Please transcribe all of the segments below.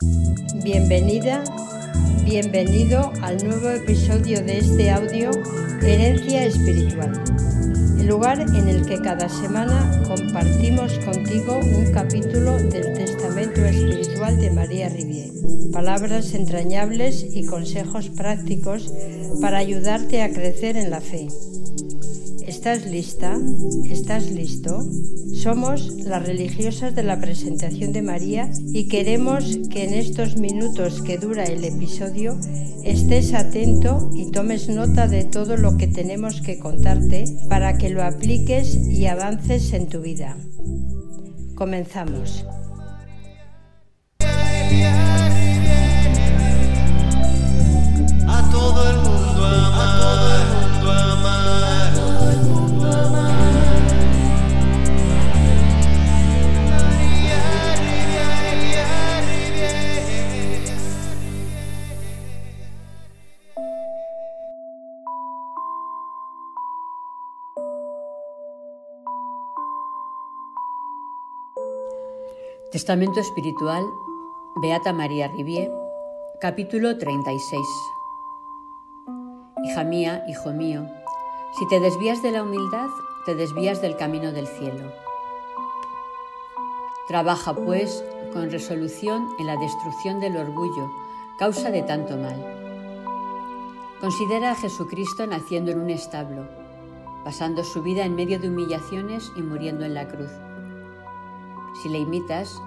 Bienvenida, bienvenido al nuevo episodio de este audio Herencia Espiritual, el lugar en el que cada semana compartimos contigo un capítulo del Testamento Espiritual de María Rivier, palabras entrañables y consejos prácticos para ayudarte a crecer en la fe. ¿Estás lista? ¿Estás listo? Somos las religiosas de la presentación de María y queremos que en estos minutos que dura el episodio estés atento y tomes nota de todo lo que tenemos que contarte para que lo apliques y avances en tu vida. Comenzamos. Testamento Espiritual, Beata María Rivier, capítulo 36. Hija mía, hijo mío, si te desvías de la humildad, te desvías del camino del cielo. Trabaja, pues, con resolución en la destrucción del orgullo, causa de tanto mal. Considera a Jesucristo naciendo en un establo, pasando su vida en medio de humillaciones y muriendo en la cruz. Si le imitas,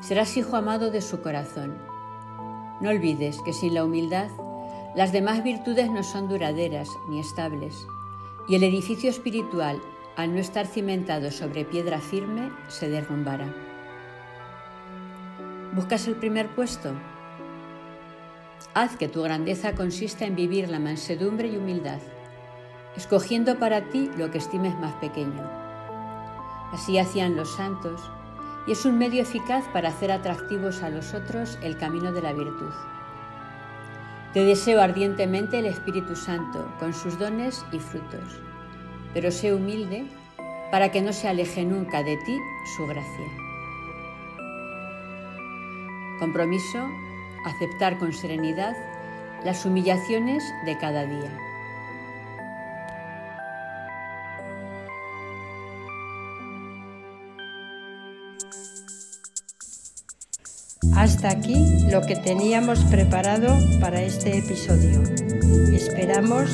serás hijo amado de su corazón. No olvides que sin la humildad, las demás virtudes no son duraderas ni estables, y el edificio espiritual, al no estar cimentado sobre piedra firme, se derrumbará. ¿Buscas el primer puesto? Haz que tu grandeza consista en vivir la mansedumbre y humildad, escogiendo para ti lo que estimes más pequeño. Así hacían los santos, y es un medio eficaz para hacer atractivos a los otros el camino de la virtud. Te deseo ardientemente el Espíritu Santo con sus dones y frutos, pero sé humilde para que no se aleje nunca de ti su gracia. Compromiso, aceptar con serenidad las humillaciones de cada día. Hasta aquí lo que teníamos preparado para este episodio. Esperamos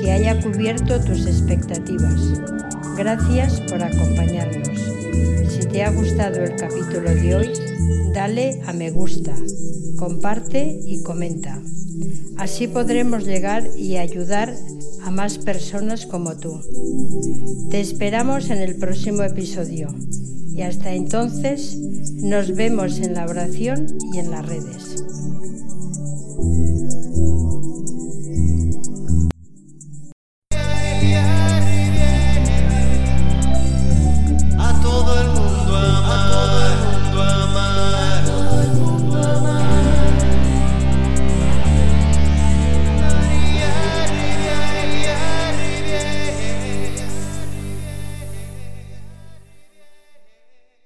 que haya cubierto tus expectativas. Gracias por acompañarnos. Si te ha gustado el capítulo de hoy, dale a me gusta, comparte y comenta. Así podremos llegar y ayudar a más personas como tú. Te esperamos en el próximo episodio y hasta entonces nos vemos en la oración y en las redes.